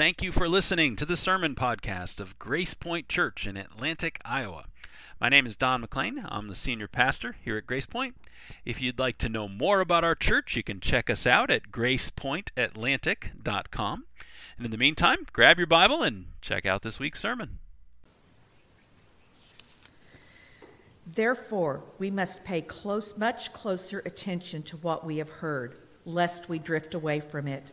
Thank you for listening to the sermon podcast of GracePoint Church in Atlantic, Iowa. My name is Don McLean. I'm the senior pastor here at GracePoint. If you'd like to know more about our church, you can check us out at gracepointatlantic.com. And in the meantime, grab your Bible and check out this week's sermon. Therefore, we must pay close, much closer attention to what we have heard, lest we drift away from it.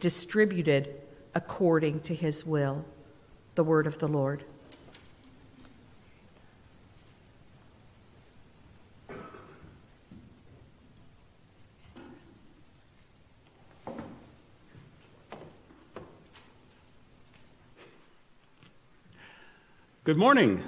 distributed according to his will. The word of the Lord. Good morning.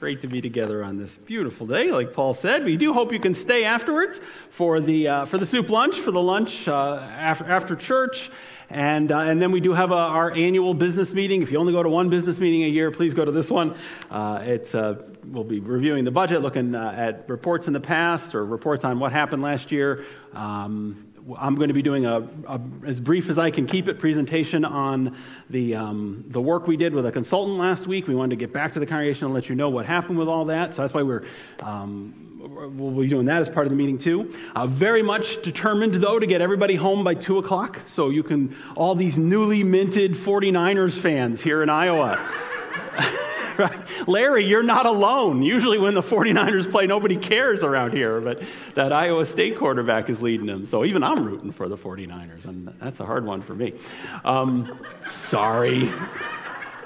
Great to be together on this beautiful day, like Paul said. We do hope you can stay afterwards for the, uh, for the soup lunch, for the lunch uh, after, after church. And, uh, and then we do have a, our annual business meeting. If you only go to one business meeting a year, please go to this one. Uh, it's, uh, we'll be reviewing the budget, looking uh, at reports in the past or reports on what happened last year. Um, I'm going to be doing a, a, as brief as I can keep it presentation on the, um, the work we did with a consultant last week. We wanted to get back to the congregation and let you know what happened with all that. So that's why we're um, we'll be doing that as part of the meeting too. Uh, very much determined though to get everybody home by two o'clock, so you can all these newly minted 49ers fans here in Iowa. Larry, you're not alone. Usually, when the 49ers play, nobody cares around here, but that Iowa State quarterback is leading them. So even I'm rooting for the 49ers, and that's a hard one for me. Um, sorry.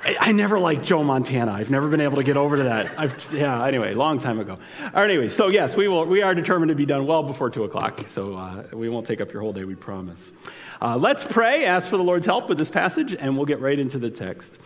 I, never liked Joe Montana. I've never been able to get over to that. I've, yeah, anyway, long time ago. All right, anyway, so yes, we, will, we are determined to be done well before 2 o'clock, so uh, we won't take up your whole day, we promise. Uh, let's pray, ask for the Lord's help with this passage, and we'll get right into the text.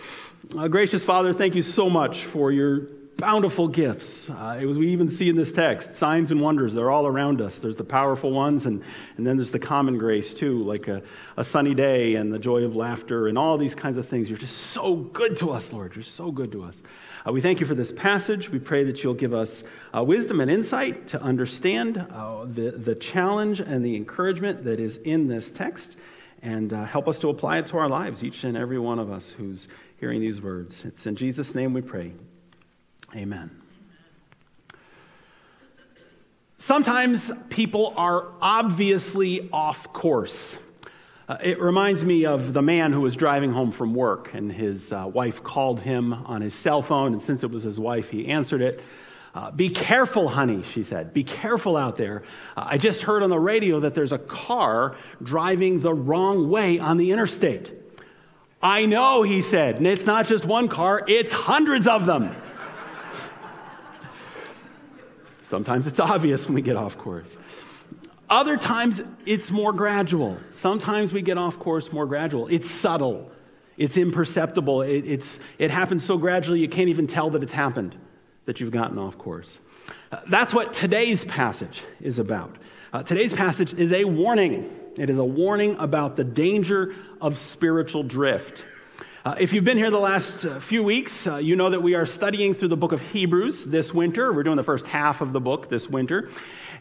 Uh, gracious Father, thank you so much for your bountiful gifts. Uh, was we even see in this text signs and wonders. They're all around us. There's the powerful ones, and, and then there's the common grace too, like a, a sunny day and the joy of laughter and all these kinds of things. You're just so good to us, Lord. You're so good to us. Uh, we thank you for this passage. We pray that you'll give us uh, wisdom and insight to understand uh, the, the challenge and the encouragement that is in this text, and uh, help us to apply it to our lives, each and every one of us who's hearing these words. It's in Jesus' name we pray. Amen. Sometimes people are obviously off course. Uh, it reminds me of the man who was driving home from work, and his uh, wife called him on his cell phone, and since it was his wife, he answered it. Uh, be careful, honey, she said. Be careful out there. Uh, I just heard on the radio that there's a car driving the wrong way on the interstate. I know, he said, and it's not just one car, it's hundreds of them. Sometimes it's obvious when we get off course. Other times it's more gradual. Sometimes we get off course more gradual. It's subtle, it's imperceptible. It, it's, it happens so gradually you can't even tell that it's happened, that you've gotten off course. Uh, that's what today's passage is about. Uh, today's passage is a warning. It is a warning about the danger of spiritual drift. Uh, if you've been here the last uh, few weeks, uh, you know that we are studying through the book of Hebrews this winter. We're doing the first half of the book this winter.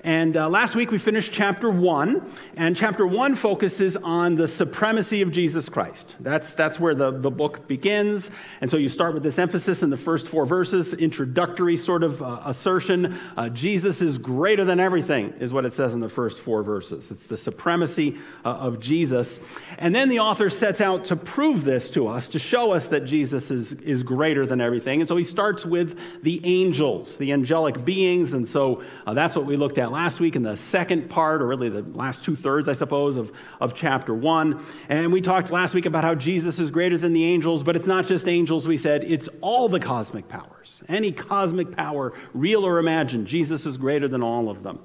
And uh, last week we finished chapter one, and chapter one focuses on the supremacy of Jesus Christ. That's, that's where the, the book begins. And so you start with this emphasis in the first four verses, introductory sort of uh, assertion. Uh, Jesus is greater than everything, is what it says in the first four verses. It's the supremacy uh, of Jesus. And then the author sets out to prove this to us, to show us that Jesus is, is greater than everything. And so he starts with the angels, the angelic beings. And so uh, that's what we looked at at last week in the second part, or really the last two thirds, I suppose, of, of chapter one. And we talked last week about how Jesus is greater than the angels, but it's not just angels, we said, it's all the cosmic powers. Any cosmic power, real or imagined, Jesus is greater than all of them.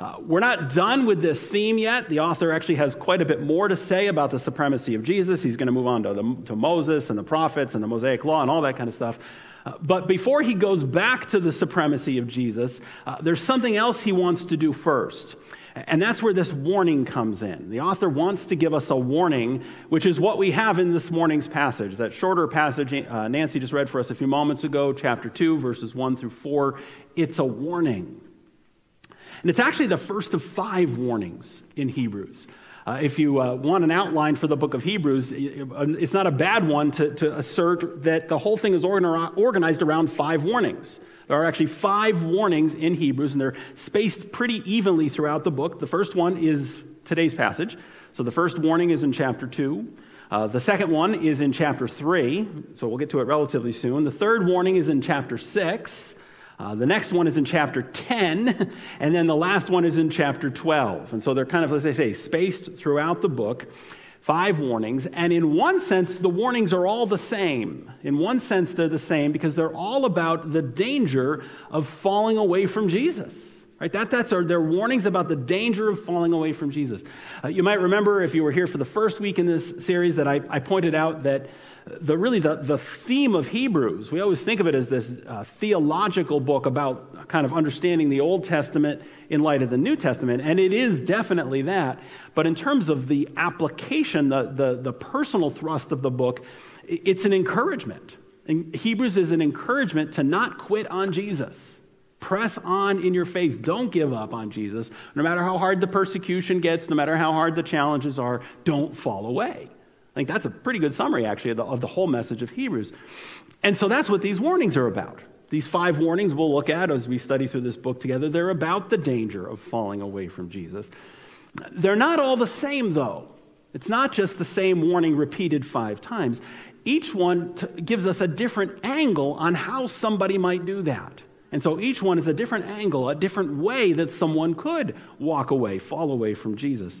Uh, we're not done with this theme yet. The author actually has quite a bit more to say about the supremacy of Jesus. He's going to move on to, the, to Moses and the prophets and the Mosaic Law and all that kind of stuff. Uh, but before he goes back to the supremacy of Jesus, uh, there's something else he wants to do first. And that's where this warning comes in. The author wants to give us a warning, which is what we have in this morning's passage, that shorter passage uh, Nancy just read for us a few moments ago, chapter 2, verses 1 through 4. It's a warning. And it's actually the first of five warnings in Hebrews. Uh, if you uh, want an outline for the book of Hebrews, it's not a bad one to, to assert that the whole thing is organized around five warnings. There are actually five warnings in Hebrews, and they're spaced pretty evenly throughout the book. The first one is today's passage. So the first warning is in chapter 2. Uh, the second one is in chapter 3, so we'll get to it relatively soon. The third warning is in chapter 6. Uh, the next one is in chapter 10, and then the last one is in chapter 12. And so they're kind of, as I say, spaced throughout the book five warnings. And in one sense, the warnings are all the same. In one sense, they're the same because they're all about the danger of falling away from Jesus. Right? That, that's our, they're warnings about the danger of falling away from Jesus. Uh, you might remember, if you were here for the first week in this series, that I, I pointed out that the, really the, the theme of Hebrews, we always think of it as this uh, theological book about kind of understanding the Old Testament in light of the New Testament, and it is definitely that. But in terms of the application, the, the, the personal thrust of the book, it's an encouragement. And Hebrews is an encouragement to not quit on Jesus. Press on in your faith. Don't give up on Jesus. No matter how hard the persecution gets, no matter how hard the challenges are, don't fall away. I think that's a pretty good summary, actually, of the, of the whole message of Hebrews. And so that's what these warnings are about. These five warnings we'll look at as we study through this book together, they're about the danger of falling away from Jesus. They're not all the same, though. It's not just the same warning repeated five times. Each one t- gives us a different angle on how somebody might do that. And so each one is a different angle, a different way that someone could walk away, fall away from Jesus.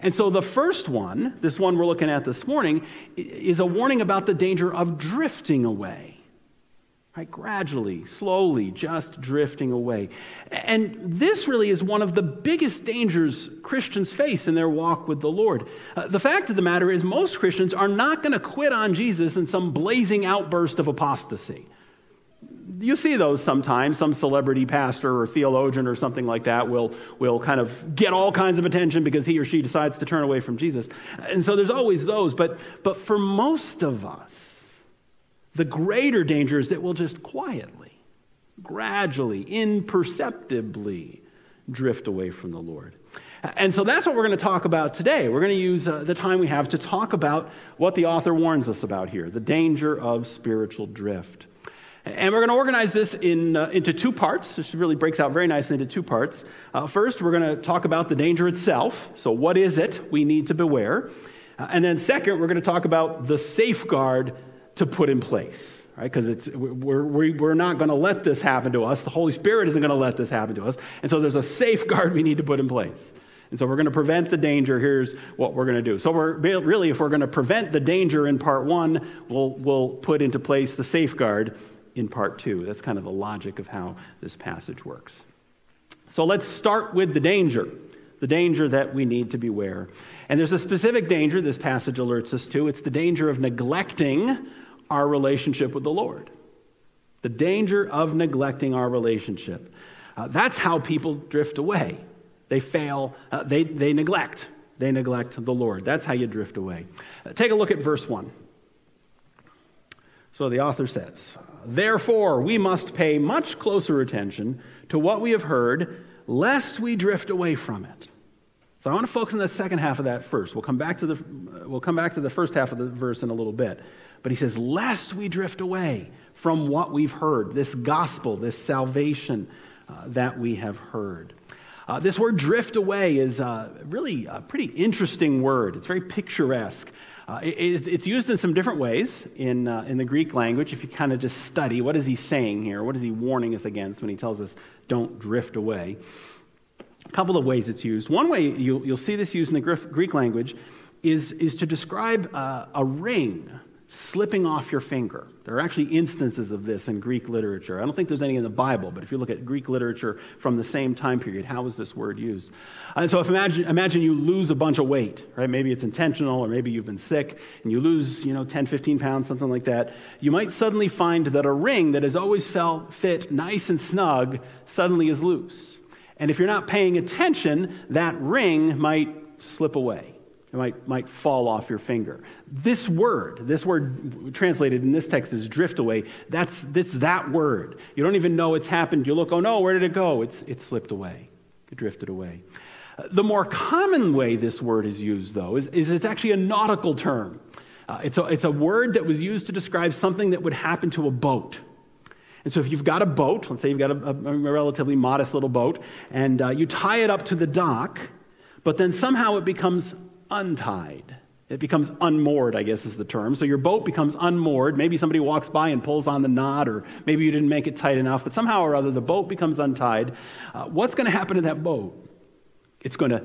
And so the first one, this one we're looking at this morning, is a warning about the danger of drifting away right? Gradually, slowly, just drifting away. And this really is one of the biggest dangers Christians face in their walk with the Lord. Uh, the fact of the matter is, most Christians are not going to quit on Jesus in some blazing outburst of apostasy. You see those sometimes. Some celebrity pastor or theologian or something like that will, will kind of get all kinds of attention because he or she decides to turn away from Jesus. And so there's always those. But, but for most of us, the greater danger is that we'll just quietly, gradually, imperceptibly drift away from the Lord. And so that's what we're going to talk about today. We're going to use uh, the time we have to talk about what the author warns us about here the danger of spiritual drift. And we're going to organize this in, uh, into two parts. This really breaks out very nicely into two parts. Uh, first, we're going to talk about the danger itself. So, what is it we need to beware? Uh, and then, second, we're going to talk about the safeguard to put in place, right? Because we're, we're not going to let this happen to us. The Holy Spirit isn't going to let this happen to us. And so there's a safeguard we need to put in place. And so we're going to prevent the danger. Here's what we're going to do. So we're really, if we're going to prevent the danger in part one, we'll, we'll put into place the safeguard in part two. That's kind of the logic of how this passage works. So let's start with the danger, the danger that we need to beware. And there's a specific danger this passage alerts us to. It's the danger of neglecting our relationship with the Lord. The danger of neglecting our relationship. Uh, that's how people drift away. They fail, uh, they, they neglect. They neglect the Lord. That's how you drift away. Uh, take a look at verse 1. So the author says, Therefore, we must pay much closer attention to what we have heard, lest we drift away from it. So I want to focus on the second half of that first. We'll come back to the, uh, we'll come back to the first half of the verse in a little bit. But he says, lest we drift away from what we've heard, this gospel, this salvation uh, that we have heard. Uh, this word drift away is uh, really a pretty interesting word. It's very picturesque. Uh, it, it's used in some different ways in, uh, in the Greek language. If you kind of just study, what is he saying here? What is he warning us against when he tells us don't drift away? A couple of ways it's used. One way you'll, you'll see this used in the Greek language is, is to describe uh, a ring slipping off your finger. There are actually instances of this in Greek literature. I don't think there's any in the Bible, but if you look at Greek literature from the same time period, how is this word used? And so if imagine, imagine you lose a bunch of weight, right? Maybe it's intentional, or maybe you've been sick, and you lose, you know, 10, 15 pounds, something like that. You might suddenly find that a ring that has always felt fit nice and snug suddenly is loose. And if you're not paying attention, that ring might slip away. It might, might fall off your finger. This word, this word translated in this text is drift away, that's, that's that word. You don't even know it's happened. You look, oh no, where did it go? It's, it slipped away, it drifted away. The more common way this word is used, though, is, is it's actually a nautical term. Uh, it's, a, it's a word that was used to describe something that would happen to a boat. And so, if you've got a boat, let's say you've got a, a, relatively modest little boat, and uh, you tie it up to the dock, but then somehow it becomes untied. It becomes unmoored, I guess is the term. So your boat becomes unmoored. Maybe somebody walks by and pulls on the knot, or maybe you didn't make it tight enough, but somehow or other the boat becomes untied. Uh, what's going to happen to that boat? It's going to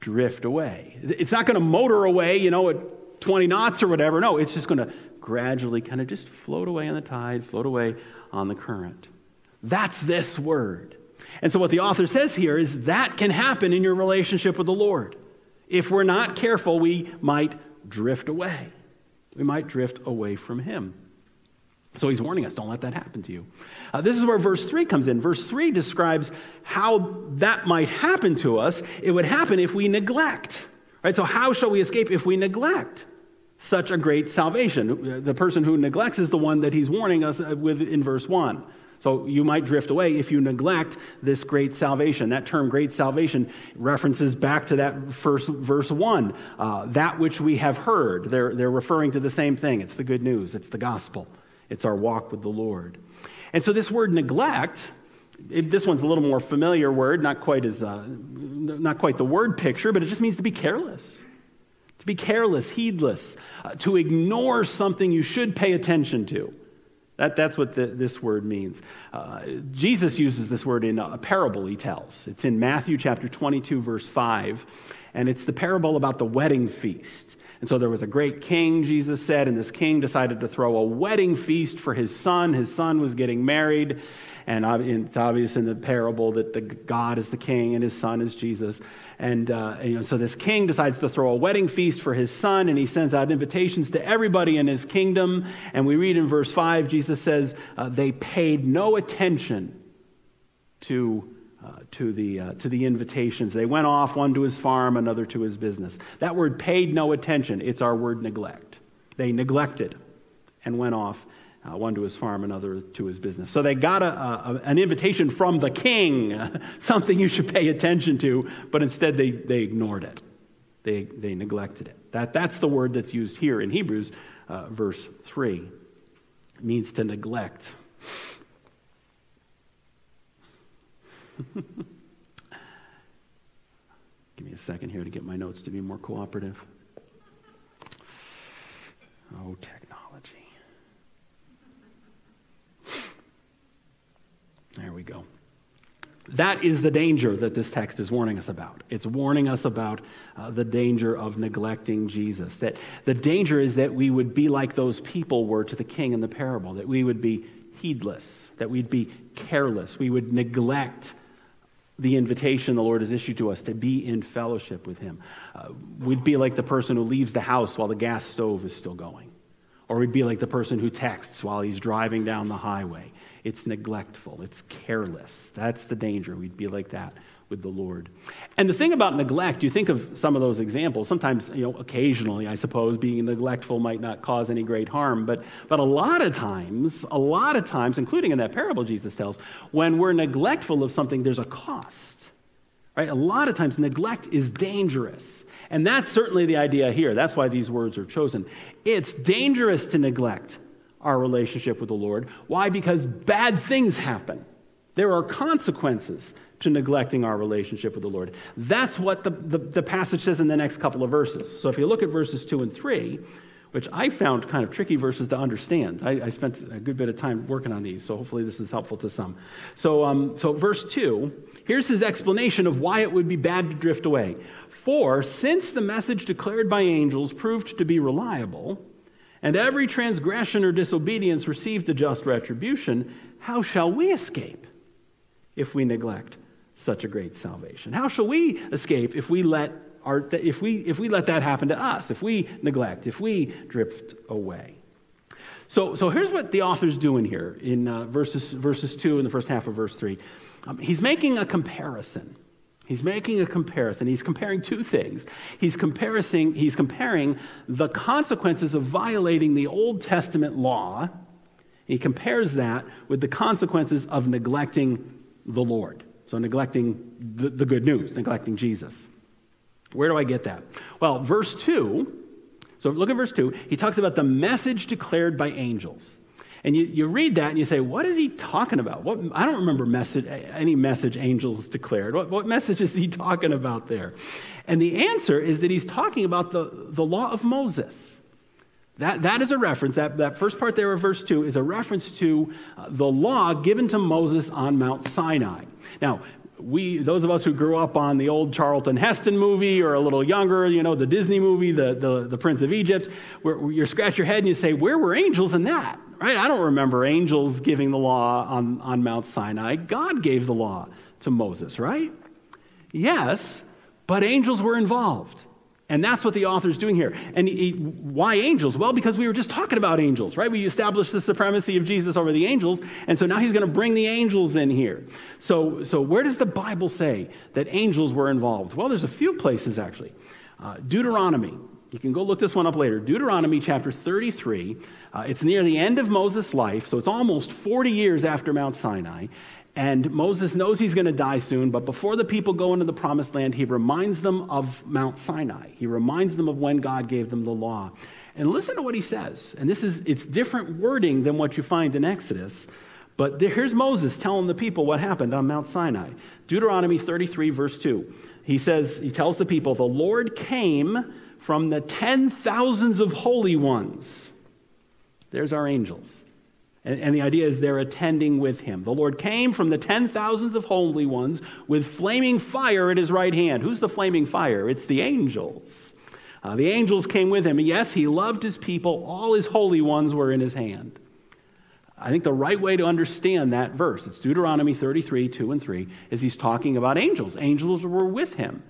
drift away. It's not going to motor away, you know, at 20 knots or whatever. No, it's just going to gradually kind of just float away on the tide, float away on the current. That's this word. And so what the author says here is that can happen in your relationship with the Lord. If we're not careful, we might drift away. We might drift away from Him. So he's warning us don't let that happen to you. Uh, this is where verse 3 comes in. Verse 3 describes how that might happen to us. It would happen if we neglect. Right? So, how shall we escape if we neglect such a great salvation? The person who neglects is the one that he's warning us with in verse 1. So you might drift away if you neglect this great salvation. That term, great salvation, references back to that first verse 1. Uh, that which we have heard. They're, they're referring to the same thing. It's the good news, it's the gospel, it's our walk with the Lord. And so this word neglect, it, this one's a little more familiar word, not quite as, uh, not quite the word picture, but it just means to be careless. To be careless, heedless, uh, to ignore something you should pay attention to. That, that's what the, this word means. Uh, Jesus uses this word in a parable he tells. It's in Matthew chapter 22, verse 5, and it's the parable about the wedding feast. And so there was a great king, Jesus said, and this king decided to throw a wedding feast for his son. His son was getting married, and it's obvious in the parable that the God is the king and his son is Jesus. And uh, you know, so this king decides to throw a wedding feast for his son, and he sends out invitations to everybody in his kingdom. And we read in verse 5, Jesus says, uh, they paid no attention to uh, to, the, uh, to the invitations. They went off, one to his farm, another to his business. That word paid no attention. It's our word neglect. They neglected and went off uh, one to his farm, another to his business. So they got a, a, an invitation from the king, something you should pay attention to, but instead they, they ignored it. They, they neglected it. That, that's the word that's used here in Hebrews, uh, verse 3. It means to neglect. Give me a second here to get my notes to be more cooperative. Oh. There we go. That is the danger that this text is warning us about. It's warning us about uh, the danger of neglecting Jesus. That the danger is that we would be like those people were to the king in the parable, that we would be heedless, that we'd be careless, we would neglect the invitation the Lord has issued to us to be in fellowship with Him. Uh, we'd be like the person who leaves the house while the gas stove is still going, or we'd be like the person who texts while he's driving down the highway. It's neglectful, it's careless. That's the danger. We'd be like that with the Lord. And the thing about neglect, you think of some of those examples. Sometimes, you know, occasionally, I suppose, being neglectful might not cause any great harm. But, but a lot of times, a lot of times, including in that parable Jesus tells, when we're neglectful of something, there's a cost. Right? A lot of times, neglect is dangerous. And that's certainly the idea here. That's why these words are chosen. It's dangerous to neglect our relationship with the Lord. Why? Because bad things happen. There are consequences to neglecting our relationship with the Lord. That's what the, the, the, passage says in the next couple of verses. So if you look at verses 2 and 3, which I found kind of tricky verses to understand, I, I spent a good bit of time working on these, so hopefully this is helpful to some. So, um, so verse 2, here's his explanation of why it would be bad to drift away. For since the message declared by angels proved to be reliable, and every transgression or disobedience received a just retribution, how shall we escape if we neglect such a great salvation? How shall we escape if we let our, if we, if we let that happen to us, if we neglect, if we drift away? So, so here's what the author's doing here in uh, verses, verses 2 and the first half of verse 3. Um, he's making a comparison. He's making a comparison. He's comparing two things. He's, comparing, he's comparing the consequences of violating the Old Testament law. He compares that with the consequences of neglecting the Lord. So, neglecting the, the good news, neglecting Jesus. Where do I get that? Well, verse 2, so look at verse 2. He talks about the message declared by angels. And you, you read that and you say, what is he talking about? What, I don't remember message, any message angels declared. What, what message is he talking about there? And the answer is that he's talking about the, the law of Moses. That, that is a reference, that, that first part there of verse 2 is a reference to uh, the law given to Moses on Mount Sinai. Now, we, those of us who grew up on the old Charlton Heston movie or a little younger, you know, the Disney movie, the, the, the Prince of Egypt, where you scratch your head and you say, where were angels in that? Right? I don't remember angels giving the law on, on Mount Sinai. God gave the law to Moses, right? Yes, but angels were involved. And that's what the author's doing here. And he, why angels? Well, because we were just talking about angels, right? We established the supremacy of Jesus over the angels, and so now he's going to bring the angels in here. So, so where does the Bible say that angels were involved? Well, there's a few places actually. Uh, Deuteronomy. You can go look this one up later. Deuteronomy chapter 33. Uh, it's near the end of Moses' life, so it's almost 40 years after Mount Sinai. And Moses knows he's going to die soon, but before the people go into the promised land, he reminds them of Mount Sinai. He reminds them of when God gave them the law. And listen to what he says. And this is it's different wording than what you find in Exodus, but there, here's Moses telling the people what happened on Mount Sinai. Deuteronomy 33 verse 2. He says he tells the people, "The Lord came from the ten thousands of holy ones." There's our angels and, and, the idea is they're attending with him. The Lord came from the ten thousands of holy ones with flaming fire at his right hand. Who's the flaming fire? It's the angels. Uh, the angels came with him. Yes, he loved his people. All his holy ones were in his hand. I think the right way to understand that verse, it's Deuteronomy 33, 2 and 3, is he's talking about angels. Angels were with him.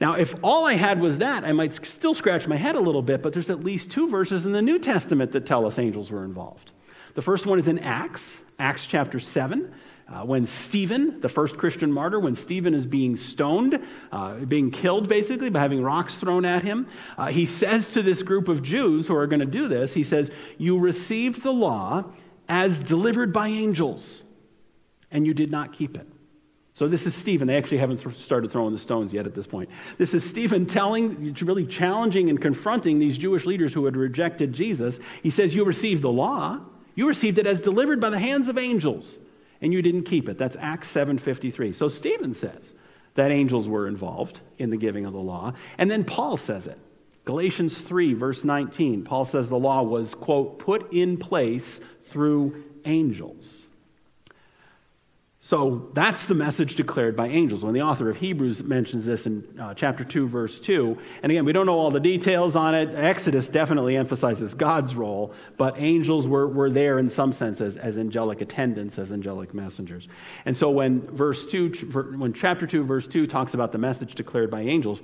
Now, if all I had was that, I might still scratch my head a little bit, but there's at least two verses in the New Testament that tell us angels were involved. The first one is in Acts, Acts chapter 7. Uh, when Stephen, the first Christian martyr, when Stephen is being stoned, uh, being killed basically by having rocks thrown at him, uh, he says to this group of Jews who are going to do this, he says, You received the law as delivered by angels, and you did not keep it. So this is Stephen. They actually haven't th- started throwing the stones yet at this point. This is Stephen telling, really challenging and confronting these Jewish leaders who had rejected Jesus. He says, You received the law you received it as delivered by the hands of angels, and you didn't keep it. That's Acts 7:53. So Stephen says that angels were involved in the giving of the law, and then Paul says it. Galatians 3 verse 19. Paul says the law was quote put in place through angels. So that's the message declared by angels. When the author of Hebrews mentions this in uh, chapter 2, verse 2, and again, we don't know all the details on it. Exodus definitely emphasizes God's role, but angels were, were there in some sense as, as angelic attendants, as angelic messengers. And so when verse 2, when chapter 2, verse 2 talks about the message declared by angels,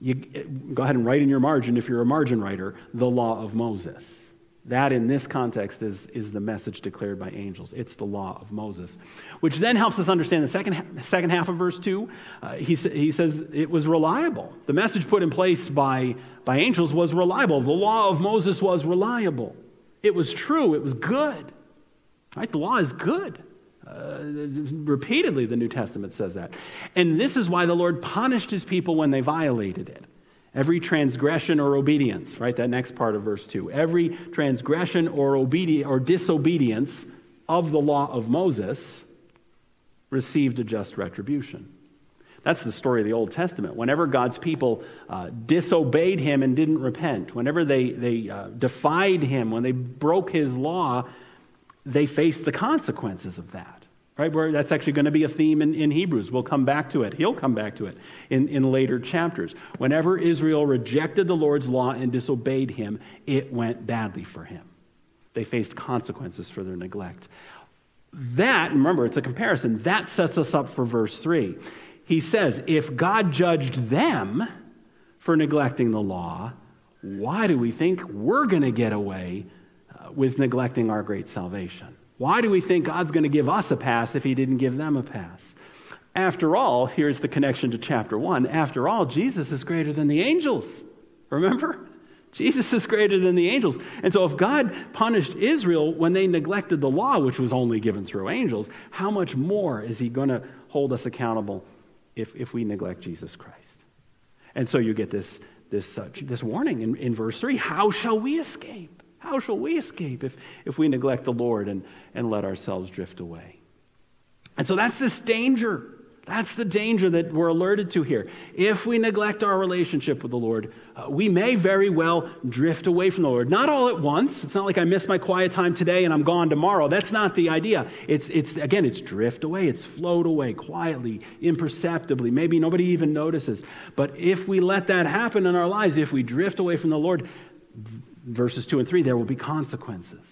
you go ahead and write in your margin, if you're a margin writer, the law of Moses. That, in this context, is, is the message declared by angels. It's the law of Moses, which then helps us understand the second, second half of verse 2. Uh, he, he says it was reliable. The message put in place by, by angels was reliable. The law of Moses was reliable. It was true. It was good. Right? The law is good. Uh, repeatedly, the New Testament says that. And this is why the Lord punished his people when they violated it. Every transgression or obedience, right? That next part of verse 2. Every transgression or, obedi- or disobedience of the law of Moses received a just retribution. That's the story of the Old Testament. Whenever God's people uh, disobeyed him and didn't repent, whenever they, they uh, defied him, when they broke his law, they faced the consequences of that. Right? Where that's actually going to be a theme in, in Hebrews. We'll come back to it. He'll come back to it in, in later chapters. Whenever Israel rejected the Lord's law and disobeyed him, it went badly for him. They faced consequences for their neglect. That, remember, it's a comparison, that sets us up for verse 3. He says, if God judged them for neglecting the law, why do we think we're going to get away uh, with neglecting our great salvation? Why do we think God's going to give us a pass if he didn't give them a pass? After all, here's the connection to chapter 1. After all, Jesus is greater than the angels. Remember? Jesus is greater than the angels. And so, if God punished Israel when they neglected the law, which was only given through angels, how much more is He going to hold us accountable if, if we neglect Jesus Christ? And so, you get this, this, uh, this warning in, in verse 3 How shall we escape? How shall we escape if, if we neglect the Lord and, and let ourselves drift away? And so, that's this danger that's the danger that we're alerted to here. If we neglect our relationship with the Lord, uh, we may very well drift away from the Lord. Not all at once. It's not like I miss my quiet time today and I'm gone tomorrow. That's not the idea. It's, it's again, it's drift away. It's float away quietly, imperceptibly. Maybe nobody even notices. But if we let that happen in our lives, if we drift away from the Lord, verses 2 and 3, there will be consequences.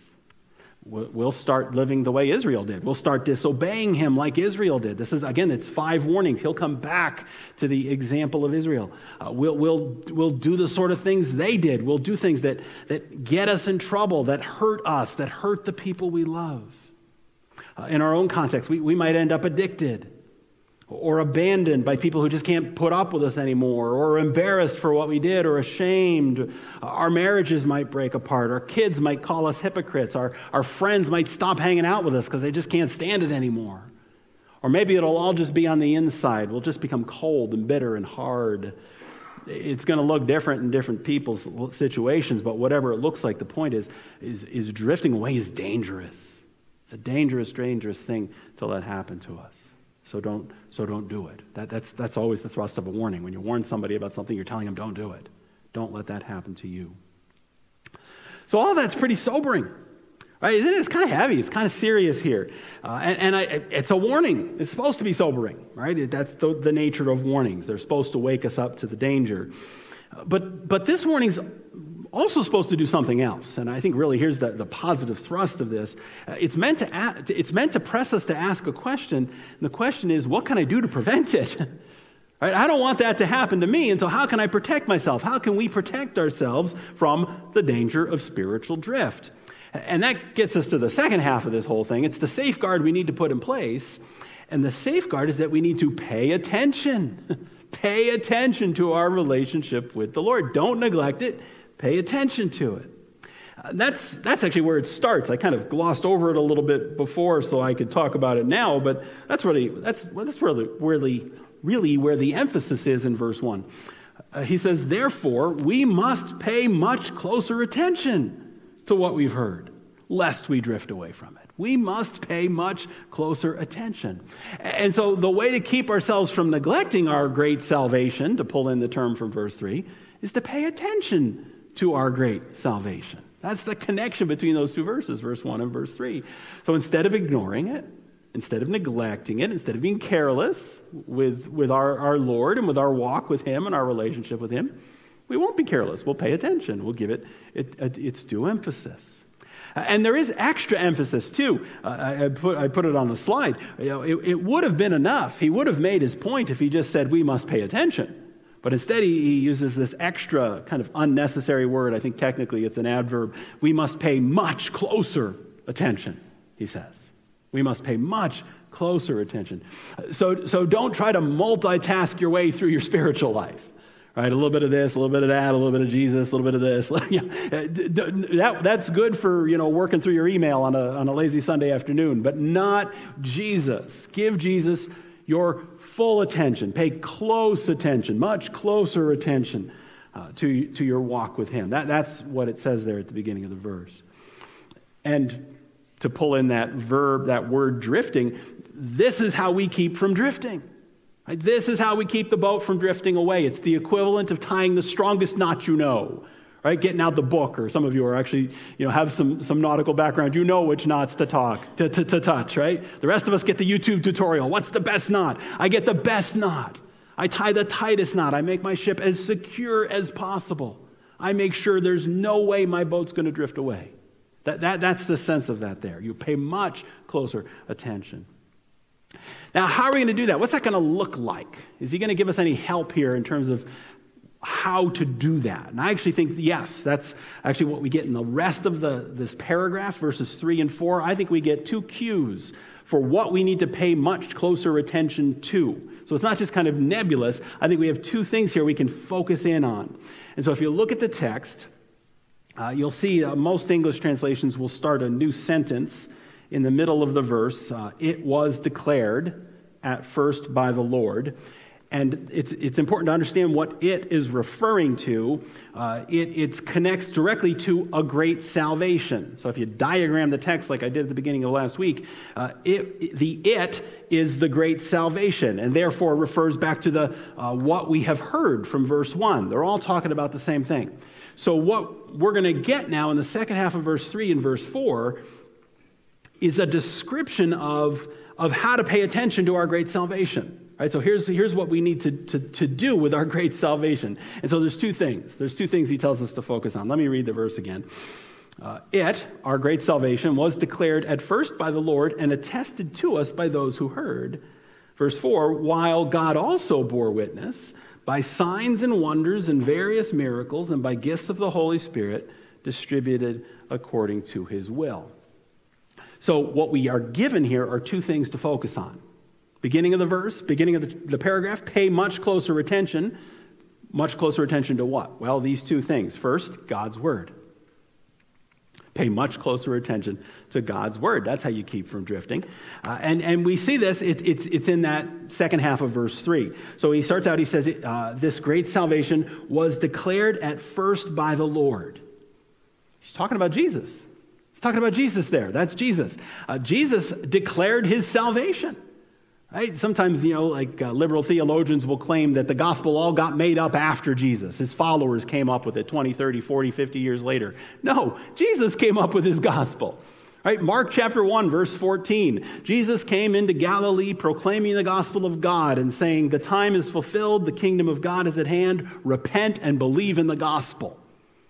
We'll start living the way Israel did. We'll start disobeying him like Israel did. This is, again, it's five warnings. He'll come back to the example of Israel. Uh, we'll, we'll, we'll do the sort of things they did. We'll do things that, that get us in trouble, that hurt us, that hurt the people we love. Uh, in our own context, we, we might end up addicted or abandoned by people who just can't put up with us anymore, or embarrassed for what we did, or ashamed. Our marriages might break apart. Our kids might call us hypocrites. Our, our friends might stop hanging out with us because they just can't stand it anymore. Or maybe it'll all just be on the inside. We'll just become cold and bitter and hard. It's going to look different in different people's situations, but whatever it looks like, the point is, is, is drifting away is dangerous. It's a dangerous, dangerous thing to let happen to us. So don't, so don't do it. That, that's, that's always the thrust of a warning. When you warn somebody about something, you're telling them, don't do it. Don't let that happen to you. So all that's pretty sobering. Right? Isn't it? It's kind of heavy. It's kind of serious here. Uh, and and I, it's a warning. It's supposed to be sobering, right? That's the, the nature of warnings. They're supposed to wake us up to the danger. But, but this warning's also supposed to do something else. And I think really here's the, the positive thrust of this. Uh, it's, meant to it's meant to press us to ask a question. And the question is, what can I do to prevent it? right? I don't want that to happen to me. And so, how can I protect myself? How can we protect ourselves from the danger of spiritual drift? And that gets us to the second half of this whole thing. It's the safeguard we need to put in place. And the safeguard is that we need to pay attention. pay attention to our relationship with the Lord. Don't neglect it. Pay attention to it. Uh, that's, that's actually where it starts. I kind of glossed over it a little bit before so I could talk about it now, but that's really, that's, that's really, really, really where the emphasis is in verse 1. Uh, he says, Therefore, we must pay much closer attention to what we've heard, lest we drift away from it. We must pay much closer attention. And so, the way to keep ourselves from neglecting our great salvation, to pull in the term from verse 3, is to pay attention to our great salvation. That's the connection between those two verses, verse 1 and verse 3. So instead of ignoring it, instead of neglecting it, instead of being careless with, with our, our Lord and with our walk with Him and our relationship with Him, we won't be careless. We'll pay attention. We'll give it, it, it its due emphasis. And there is extra emphasis too. Uh, I, put, I put it on the slide. You know, it, it would have been enough. He would have made his point if he just said, We must pay attention. But instead, he, uses this extra kind of unnecessary word. I think technically it's an adverb. We must pay much closer attention, he says. We must pay much closer attention. So, so don't try to multitask your way through your spiritual life. Right, a little bit of this, a little bit of that, a little bit of Jesus, a little bit of this. Uh, that, that's good for you know working through your email on a, on a lazy Sunday afternoon, but not Jesus. Give Jesus your full attention. Pay close attention, much closer attention uh, to, to your walk with Him. That, that's what it says there at the beginning of the verse. And to pull in that verb, that word drifting, this is how we keep from drifting. Right? This is how we keep the boat from drifting away. It's the equivalent of tying the strongest knot you know. Right? Getting out the book, or some of you are actually, you know, have some, some nautical background. You know which knots to talk, to, to, to touch, right? The rest of us get the YouTube tutorial. What's the best knot? I get the best knot. I tie the tightest knot. I make my ship as secure as possible. I make sure there's no way my boat's going to drift away. That, that, that's the sense of that there. You pay much closer attention. Now, how are we going to do that? What's that going to look like? Is he going to give us any help here in terms of how to do that. And I actually think, yes, that's actually what we get in the rest of the, this paragraph, verses 3 and 4. I think we get two cues for what we need to pay much closer attention to. So it's not just kind of nebulous. I think we have two things here we can focus in on. And so if you look at the text, uh, you'll see uh, most English translations will start a new sentence in the middle of the verse. Uh, it was declared at first by the Lord. And it's, it's important to understand what it is referring to. Uh, it connects directly to a great salvation. So if you diagram the text like I did at the beginning of last week, uh, it, the it is the great salvation, and therefore refers back to the uh, what we have heard from verse 1. They're all talking about the same thing. So what we're going to get now in the second half of verse 3 and verse 4 is a description of, of how to pay attention to our great salvation. Right, so here's, here's what we need to, to, to do with our great salvation. And so there's two things. There's two things he tells us to focus on. Let me read the verse again. Uh, it, our great salvation, was declared at first by the Lord and attested to us by those who heard. Verse 4 While God also bore witness by signs and wonders and various miracles and by gifts of the Holy Spirit distributed according to his will. So, what we are given here are two things to focus on Beginning of the verse, beginning of the, the paragraph, pay much closer attention. Much closer attention to what? Well, these two things. First, God's Word. Pay much closer attention to God's Word. That's how you keep from drifting. Uh, and, and we see this, it, it's, it's in that second half of verse 3. So he starts out, he says, uh, This great salvation was declared at first by the Lord. He's talking about Jesus. He's talking about Jesus there. That's Jesus. Uh, Jesus declared his salvation. Right? Sometimes, you know, like uh, liberal theologians will claim that the gospel all got made up after Jesus. His followers came up with it 20, 30, 40, 50 years later. No, Jesus came up with his gospel. Right? Mark chapter 1, verse 14. Jesus came into Galilee proclaiming the gospel of God and saying, The time is fulfilled, the kingdom of God is at hand. Repent and believe in the gospel.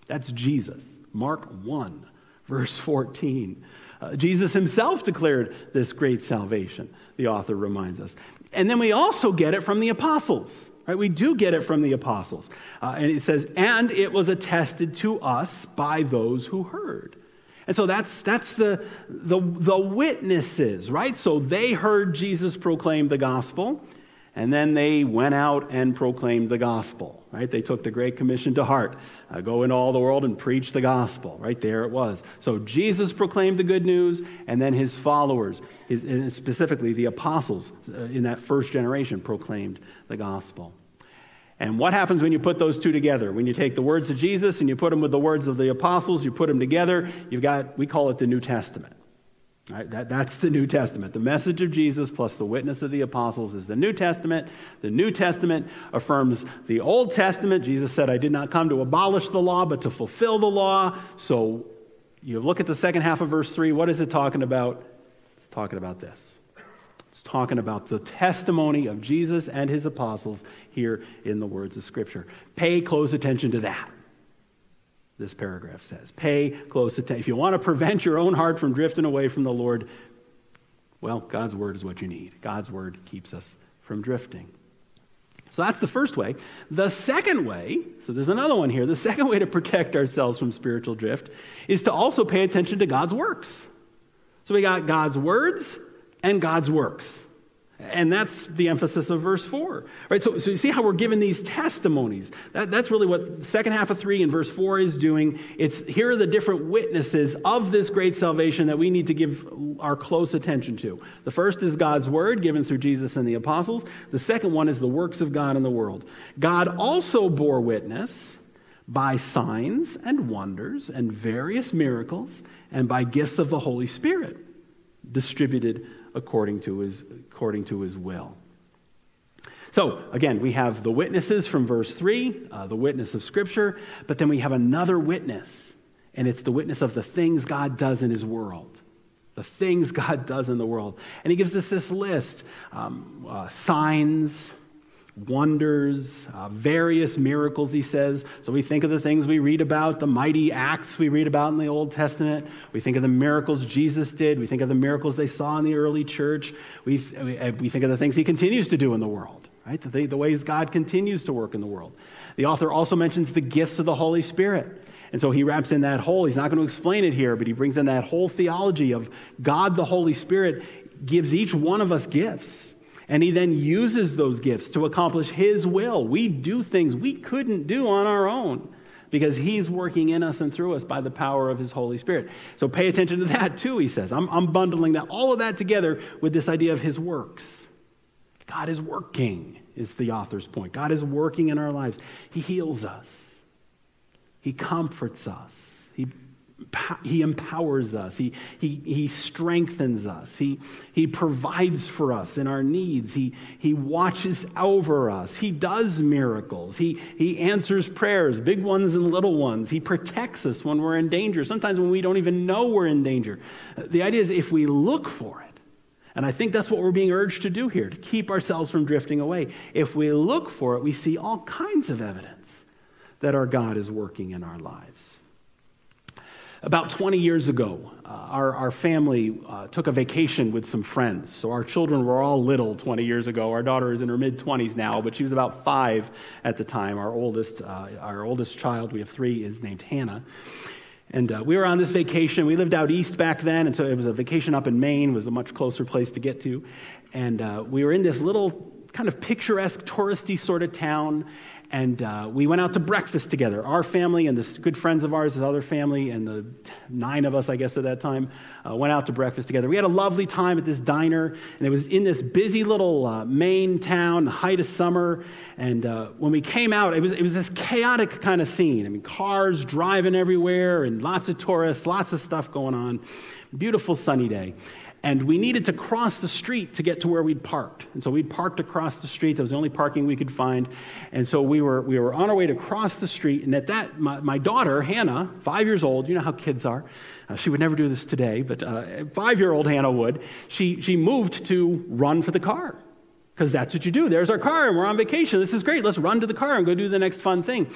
That's Jesus. Mark 1, verse 14. Uh, Jesus himself declared this great salvation, the author reminds us. And then we also get it from the apostles. Right? We do get it from the apostles. Uh, and it says, and it was attested to us by those who heard. And so that's, that's the, the, the witnesses, right? So they heard Jesus proclaim the gospel, and then they went out and proclaimed the gospel, right? They took the Great Commission to heart. Uh, go into all the world and preach the gospel. Right there it was. So Jesus proclaimed the good news, and then his followers, his, specifically the apostles uh, in that first generation, proclaimed the gospel. And what happens when you put those two together? When you take the words of Jesus and you put them with the words of the apostles, you put them together, you've got, we call it the New Testament. Right? That, that's the New Testament. The message of Jesus plus the witness of the apostles is the New Testament. The New Testament affirms the Old Testament. Jesus said, I did not come to abolish the law, but to fulfill the law. So you look at the second half of verse 3. What is it talking about? It's talking about this. It's talking about the testimony of Jesus and his apostles here in the words of Scripture. Pay close attention to that this paragraph says. Pay close attention. If you want to prevent your own heart from drifting away from the Lord, well, God's word is what you need. God's word keeps us from drifting. So that's the first way. The second way, so there's another one here. The second way to protect ourselves from spiritual drift is to also pay attention to God's works. So we got God's words and God's works. And that's the emphasis of verse 4. Right? So, so you see how we're given these testimonies. That, that's really what the second half of 3 and verse 4 is doing. It's here are the different witnesses of this great salvation that we need to give our close attention to. The first is God's word given through Jesus and the apostles. The second one is the works of God in the world. God also bore witness by signs and wonders and various miracles and by gifts of the Holy Spirit distributed according to his, according to his will. So, again, we have the witnesses from verse 3, uh, the witness of Scripture, but then we have another witness, and it's the witness of the things God does in His world. The things God does in the world. And He gives us this list um, uh, signs, wonders, uh, various miracles, he says. So we think of the things we read about, the mighty acts we read about in the Old Testament. We think of the miracles Jesus did. We think of the miracles they saw in the early church. We, we think of the things he continues to do in the world, right? The, the ways God continues to work in the world. The author also mentions the gifts of the Holy Spirit. And so he wraps in that whole, he's not going to explain it here, but he brings in that whole theology of God the Holy Spirit gives each one of us gifts. And he then uses those gifts to accomplish his will. We do things we couldn't do on our own because he's working in us and through us by the power of his Holy Spirit. So pay attention to that too, he says. I'm, I'm bundling that, all of that together with this idea of his works. God is working, is the author's point. God is working in our lives. He heals us, he comforts us, he empowers us. He, he, he strengthens us. He, he provides for us in our needs. He, he watches over us. He does miracles. He, he answers prayers, big ones and little ones. He protects us when we're in danger, sometimes when we don't even know we're in danger. The idea is if we look for it, and I think that's what we're being urged to do here, to keep ourselves from drifting away. If we look for it, we see all kinds of evidence that our God is working in our lives. About 20 years ago, uh, our, our family uh, took a vacation with some friends. So our children were all little 20 years ago. Our daughter is in her mid 20s now, but she was about five at the time. Our oldest, uh, our oldest child, we have three, is named Hannah. And uh, we were on this vacation. We lived out east back then, and so it was a vacation up in Maine. Was a much closer place to get to. And uh, we were in this little kind of picturesque, touristy sort of town and uh, we went out to breakfast together. Our family and this good friends of ours, his other family, and the nine of us, I guess, at that time, uh, went out to breakfast together. We had a lovely time at this diner, and it was in this busy little uh, Maine town, the height of summer. And uh, when we came out, it was, it was this chaotic kind of scene. I mean, cars driving everywhere, and lots of tourists, lots of stuff going on. Beautiful sunny day and we needed to cross the street to get to where we'd parked. And so we'd parked across the street. That was the only parking we could find. And so we were, we were on our way to cross the street. And at that, my, my daughter, Hannah, five years old, you know how kids are. Uh, she would never do this today, but uh, five year old Hannah would. She, she moved to run for the car because that's what you do. There's our car, and we're on vacation. This is great. Let's run to the car and go do the next fun thing.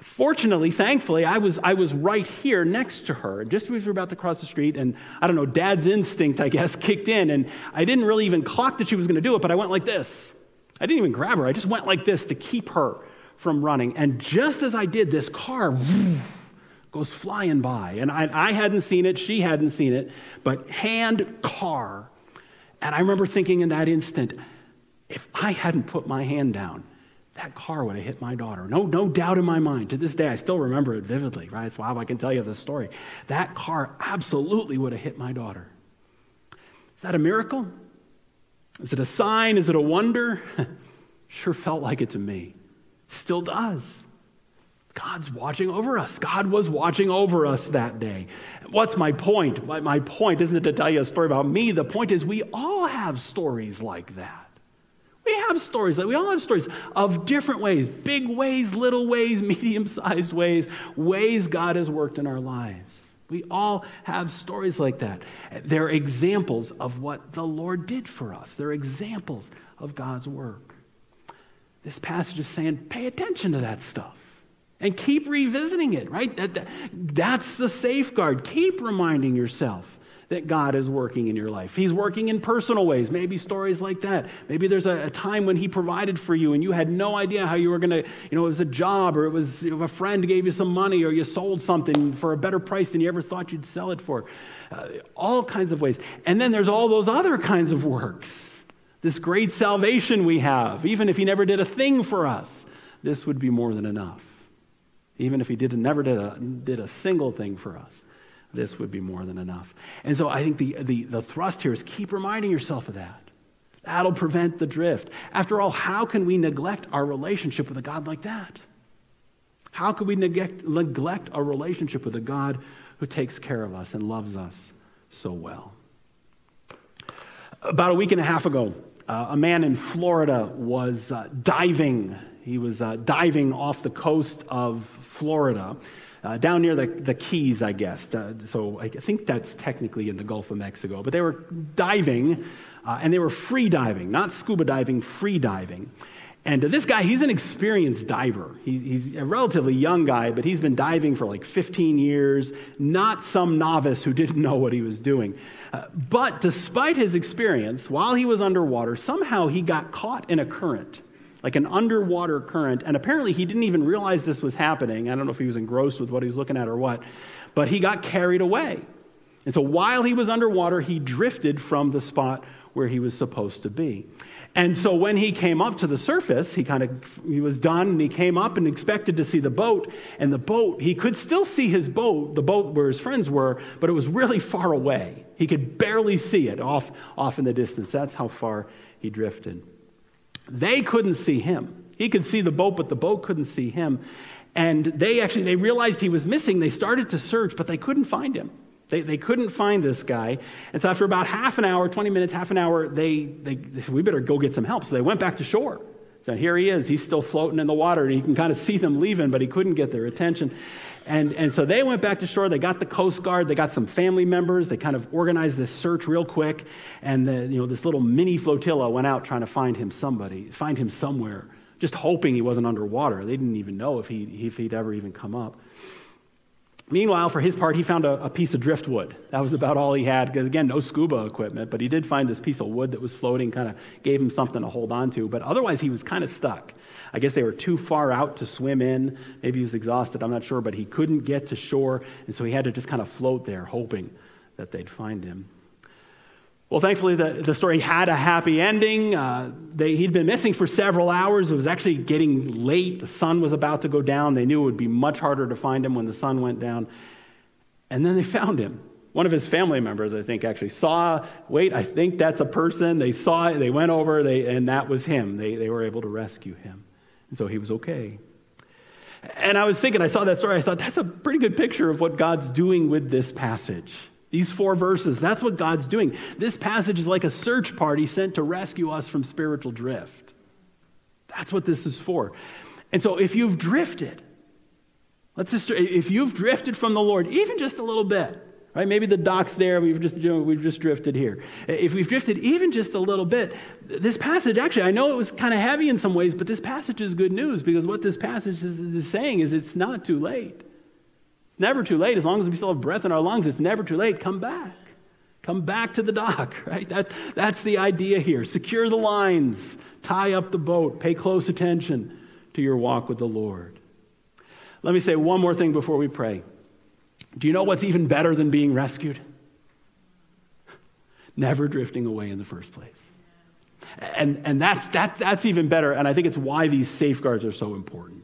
Fortunately, thankfully, I was, I was right here next to her, just as we were about to cross the street, and I don't know, dad's instinct, I guess, kicked in, and I didn't really even clock that she was going to do it, but I went like this. I didn't even grab her. I just went like this to keep her from running. And just as I did, this car goes flying by. And I, I hadn't seen it, she hadn't seen it, but hand car. And I remember thinking in that instant, if I hadn't put my hand down, that car would have hit my daughter. No, no doubt in my mind. To this day, I still remember it vividly, right? It's why I can tell you this story. That car absolutely would have hit my daughter. Is that a miracle? Is it a sign? Is it a wonder? sure felt like it to me. Still does. God's watching over us. God was watching over us that day. What's my point? My, my point isn't it to tell you a story about me. The point is, we all have stories like that. We have stories, like we all have stories of different ways big ways, little ways, medium sized ways, ways God has worked in our lives. We all have stories like that. They're examples of what the Lord did for us, they're examples of God's work. This passage is saying, pay attention to that stuff and keep revisiting it, right? That, that, that's the safeguard. Keep reminding yourself that God is working in your life. He's working in personal ways, maybe stories like that. Maybe there's a, a time when He provided for you and you had no idea how you were going to, you know, it was a job or it was you know, a friend gave you some money or you sold something for a better price than you ever thought you'd sell it for. Uh, all kinds of ways. And then there's all those other kinds of works. This great salvation we have, even if He never did a thing for us, this would be more than enough. Even if He did, never did a, did a single thing for us this would be more than enough. And so I think the, the, the thrust here is keep reminding yourself of that. That'll prevent the drift. After all, how can we neglect our relationship with a God like that? How could we neglect, neglect a relationship with a God who takes care of us and loves us so well? About a week and a half ago, Uh, a man in Florida was uh, diving. He was uh, diving off the coast of Florida, uh, down near the, the Keys, I guess. Uh, so I think that's technically in the Gulf of Mexico. But they were diving, uh, and they were free diving, not scuba diving, free diving. And this guy, he's an experienced diver. He, he's a relatively young guy, but he's been diving for like 15 years, not some novice who didn't know what he was doing. Uh, but despite his experience, while he was underwater, somehow he got caught in a current, like an underwater current. And apparently he didn't even realize this was happening. I don't know if he was engrossed with what he was looking at or what, but he got carried away. And so while he was underwater, he drifted from the spot where he was supposed to be. And so when he came up to the surface, he kind of he was done and he came up and expected to see the boat. And the boat, he could still see his boat, the boat where his friends were, but it was really far away. He could barely see it off, off in the distance. That's how far he drifted. They couldn't see him. He could see the boat, but the boat couldn't see him. And they actually they realized he was missing. They started to search, but they couldn't find him. They, they couldn't find this guy. And so after about half an hour, 20 minutes, half an hour, they, they, they said, we better go get some help. So they went back to shore. So here he is. He's still floating in the water. And you can kind of see them leaving, but he couldn't get their attention. And, and so they went back to shore. They got the Coast Guard. They got some family members. They kind of organized this search real quick. And the, you know, this little mini flotilla went out trying to find him somebody, find him somewhere, just hoping he wasn't underwater. They didn't even know if, he, if he'd ever even come up. Meanwhile, for his part, he found a, a, piece of driftwood. That was about all he had. Again, no scuba equipment, but he did find this piece of wood that was floating, kind of gave him something to hold on to. But otherwise, he was kind of stuck. I guess they were too far out to swim in. Maybe he was exhausted, I'm not sure, but he couldn't get to shore, and so he had to just kind of float there, hoping that they'd find him. Well, thankfully, the, the story had a happy ending. Uh, they, he'd been missing for several hours. It was actually getting late. The sun was about to go down. They knew it would be much harder to find him when the sun went down. And then they found him. One of his family members, I think, actually saw, wait, I think that's a person. They saw it, they went over, they, and that was him. They, they were able to rescue him. And so he was okay. And I was thinking, I saw that story, I thought, that's a pretty good picture of what God's doing with this passage. These four verses, that's what God's doing. This passage is like a search party sent to rescue us from spiritual drift. That's what this is for. And so if you've drifted, let's just, if you've drifted from the Lord, even just a little bit, right? Maybe the dock's there, we've just, you know, we've just drifted here. If we've drifted even just a little bit, this passage, actually, I know it was kind of heavy in some ways, but this passage is good news because what this passage is, is saying is it's not too late. It's never too late. As long as we still have breath in our lungs, it's never too late. Come back. Come back to the dock, right? That, that's the idea here. Secure the lines, tie up the boat, pay close attention to your walk with the Lord. Let me say one more thing before we pray. Do you know what's even better than being rescued? Never drifting away in the first place. And, and that's, that, that's even better, and I think it's why these safeguards are so important.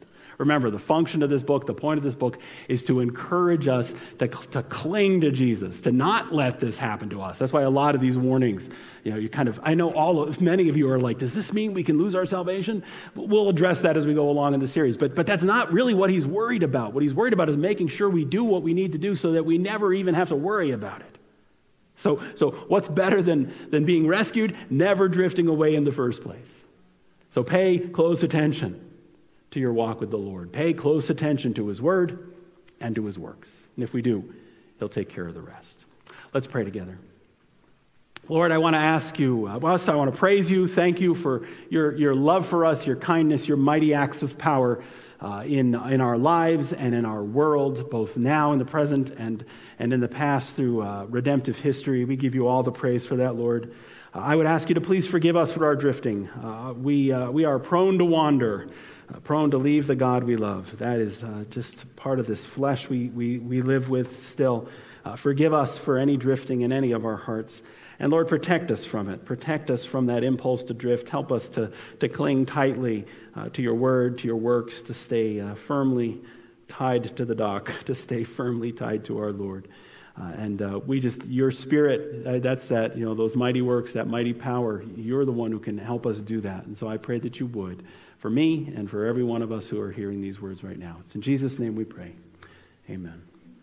Remember, the function of this book, the point of this book, is to encourage us to, to cling to Jesus, to not let this happen to us. That's why a lot of these warnings, you know, you kind of, I know all of, many of you are like, does this mean we can lose our salvation? We'll address that as we go along in the series. But, but that's not really what he's worried about. What he's worried about is making sure we do what we need to do so that we never even have to worry about it. So, so what's better than, than being rescued? Never drifting away in the first place. So pay close attention to your walk with the Lord. Pay close attention to His Word and to His works. And if we do, He'll take care of the rest. Let's pray together. Lord, I want to ask you, uh, well, I want to praise you. Thank you for your, your love for us, your kindness, your mighty acts of power uh, in, in our lives and in our world, both now in the present and, and in the past through uh, redemptive history. We give you all the praise for that, Lord. Uh, I would ask you to please forgive us for our drifting. Uh, we, uh, we are prone to wander uh, prone to leave the God we love. That is uh, just part of this flesh we, we, we live with still. Uh, forgive us for any drifting in any of our hearts. And Lord, protect us from it. Protect us from that impulse to drift. Help us to, to cling tightly uh, to your word, to your works, to stay uh, firmly tied to the dock, to stay firmly tied to our Lord. Uh, and uh, we just, your spirit, uh, that's that, you know, those mighty works, that mighty power. You're the one who can help us do that. And so I pray that you would for me and for every one of us who are hearing these words right now. It's in Jesus' name we pray. Amen.